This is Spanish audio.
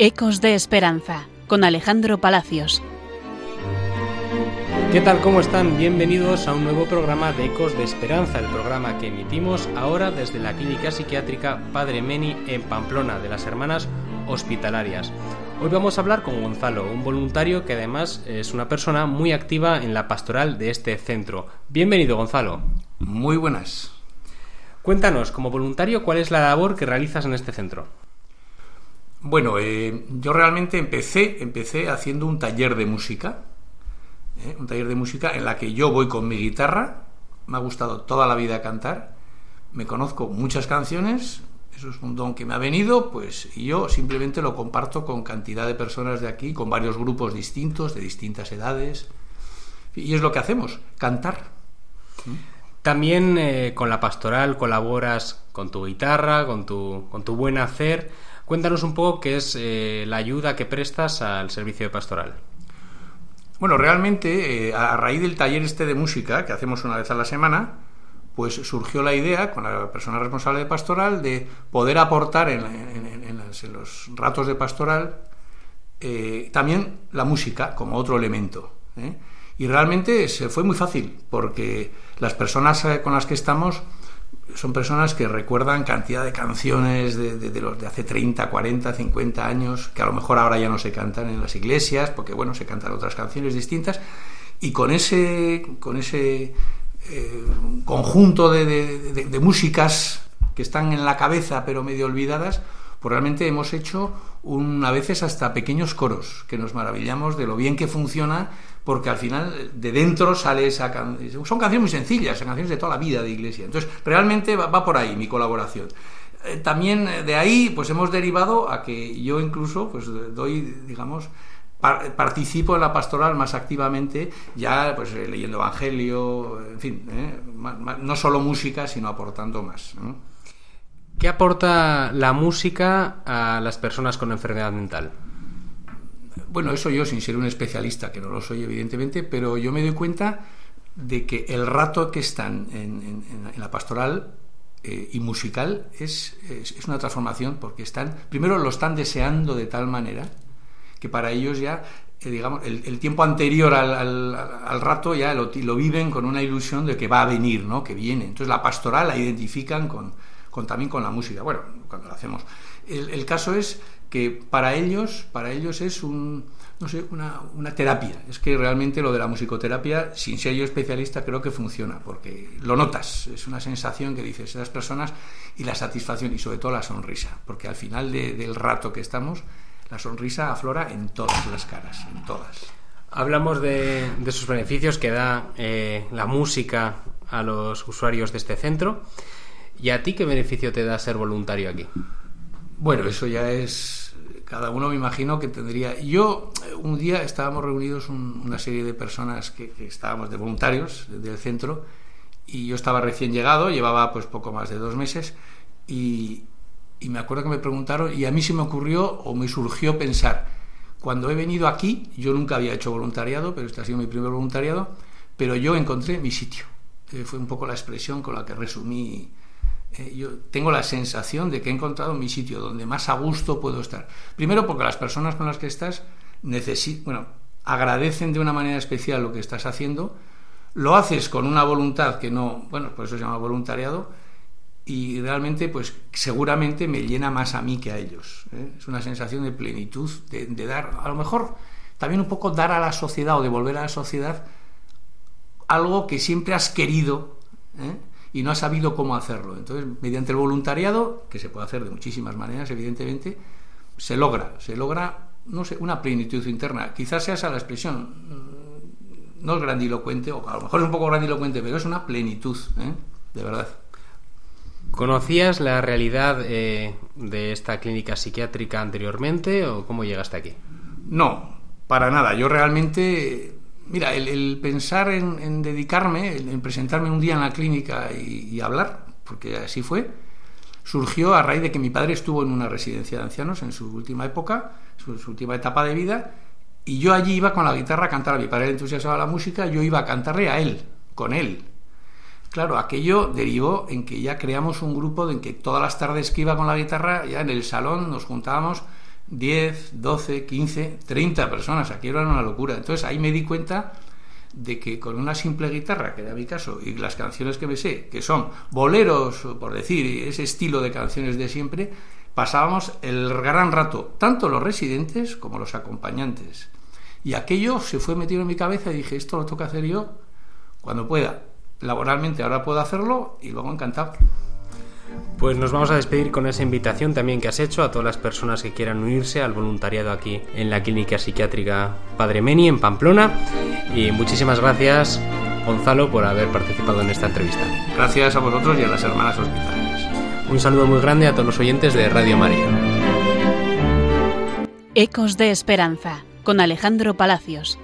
Ecos de Esperanza, con Alejandro Palacios. ¿Qué tal? ¿Cómo están? Bienvenidos a un nuevo programa de Ecos de Esperanza, el programa que emitimos ahora desde la Clínica Psiquiátrica Padre Meni en Pamplona, de las Hermanas Hospitalarias. Hoy vamos a hablar con Gonzalo, un voluntario que además es una persona muy activa en la pastoral de este centro. Bienvenido, Gonzalo. Muy buenas. Cuéntanos, como voluntario, cuál es la labor que realizas en este centro. Bueno, eh, yo realmente empecé, empecé haciendo un taller de música, ¿eh? un taller de música en la que yo voy con mi guitarra, me ha gustado toda la vida cantar, me conozco muchas canciones, eso es un don que me ha venido, pues y yo simplemente lo comparto con cantidad de personas de aquí, con varios grupos distintos, de distintas edades, y es lo que hacemos, cantar. También eh, con la pastoral colaboras con tu guitarra, con tu, con tu buen hacer. Cuéntanos un poco qué es eh, la ayuda que prestas al servicio de pastoral. Bueno, realmente, eh, a raíz del taller este de música que hacemos una vez a la semana, pues surgió la idea con la persona responsable de pastoral de poder aportar en, los ratos de pastoral eh, también la música como otro elemento. Y realmente se fue muy fácil, porque las personas con las que estamos son personas que recuerdan cantidad de canciones de, los de hace 30, 40, 50 años, que a lo mejor ahora ya no se cantan en las iglesias, porque bueno, se cantan otras canciones distintas, y con ese, con ese eh, conjunto de, músicas que están en la cabeza pero medio olvidadas, pues realmente hemos hecho un, a veces hasta pequeños coros, que nos maravillamos de lo bien que funciona porque al final de dentro sale esa canción. Son canciones muy sencillas, son canciones de toda la vida de iglesia. Entonces, realmente va, por ahí mi colaboración. Eh, también eh, de ahí, pues hemos derivado a que yo incluso, pues doy, digamos, participo en la pastoral más activamente, ya pues eh, leyendo evangelio, en fin, no solo música, sino aportando más. ¿Qué aporta la música a las personas con enfermedad mental? Bueno, eso yo sin ser un especialista, que no lo soy evidentemente, pero yo me doy cuenta de que el rato que están en, la pastoral eh, y musical es, es, una transformación porque están, primero lo están deseando de tal manera que para ellos ya, eh, digamos, el, tiempo anterior al, al, rato ya lo, lo, viven con una ilusión de que va a venir, ¿no? que viene. Entonces la pastoral la identifican con, con también con la música. Bueno, cuando lo hacemos. el caso es que para ellos, para ellos es un, no sé, una, una, terapia. Es que realmente lo de la musicoterapia, sin ser yo especialista, creo que funciona, porque lo notas, es una sensación que dices esas personas y la satisfacción y sobre todo la sonrisa, porque al final del rato que estamos, la sonrisa aflora en todas las caras, en todas. Hablamos de, de esos beneficios que da eh, la música a los usuarios de este centro. ¿Y a ti qué beneficio te da ser voluntario aquí? Bueno, eso ya es. Cada uno me imagino que tendría. Yo, un día estábamos reunidos una serie de personas que, estábamos de voluntarios del centro y yo estaba recién llegado, llevaba pues poco más de dos meses y, y me acuerdo que me preguntaron y a mí se me ocurrió o me surgió pensar, cuando he venido aquí, yo nunca había hecho voluntariado, pero este ha sido mi primer voluntariado, pero yo encontré mi sitio. Eh, fue un poco la expresión con la que resumí eh, yo tengo la sensación de que he encontrado mi sitio donde más a gusto puedo estar. Primero porque las personas con las que estás bueno, agradecen de una manera especial lo que estás haciendo, lo haces con una voluntad que no, bueno, por eso se llama voluntariado, y realmente, pues seguramente me llena más a mí que a ellos. ¿eh? Es una sensación de plenitud, de, dar, a lo mejor también un poco dar a la sociedad o devolver a la sociedad algo que siempre has querido. ¿eh? Y no ha sabido cómo hacerlo. Entonces, mediante el voluntariado, que se puede hacer de muchísimas maneras, evidentemente, se logra, se logra, no sé, una plenitud interna. Quizás sea esa la expresión, mm, no es grandilocuente, o a lo mejor es un poco grandilocuente, pero es una plenitud, ¿eh? de verdad. ¿Conocías la realidad eh, de esta clínica psiquiátrica anteriormente o cómo llegaste aquí? No, para nada. Yo realmente Mira, el, pensar en, dedicarme, en presentarme un día en la clínica y, hablar, porque así fue, surgió a raíz de que mi padre estuvo en una residencia de ancianos en su última época, su, última etapa de vida, y yo allí iba con la guitarra a cantar. A mi padre entusiasmaba la música, yo iba a cantarle a él, con él. Claro, aquello derivó en que ya creamos un grupo en que todas las tardes que iba con la guitarra, ya en el salón nos juntábamos 10, 12, 15, 30 personas. Aquí era una locura. Entonces ahí me di cuenta de que con una simple guitarra, que era mi caso, y las canciones que me sé, que son boleros, por decir, ese estilo de canciones de siempre, pasábamos el gran rato, tanto los residentes como los acompañantes. Y aquello se fue metido en mi cabeza y dije, esto lo que hacer yo cuando pueda. Laboralmente ahora puedo hacerlo y luego encantado. Pues nos vamos a despedir con esa invitación también que has hecho a todas las personas que quieran unirse al voluntariado aquí en la Clínica Psiquiátrica Padre Meni en Pamplona. Y muchísimas gracias, Gonzalo, por haber participado en esta entrevista. Gracias a vosotros y a las hermanas hospitalarias. Un saludo muy grande a todos los oyentes de Radio María. Ecos de Esperanza con Alejandro Palacios.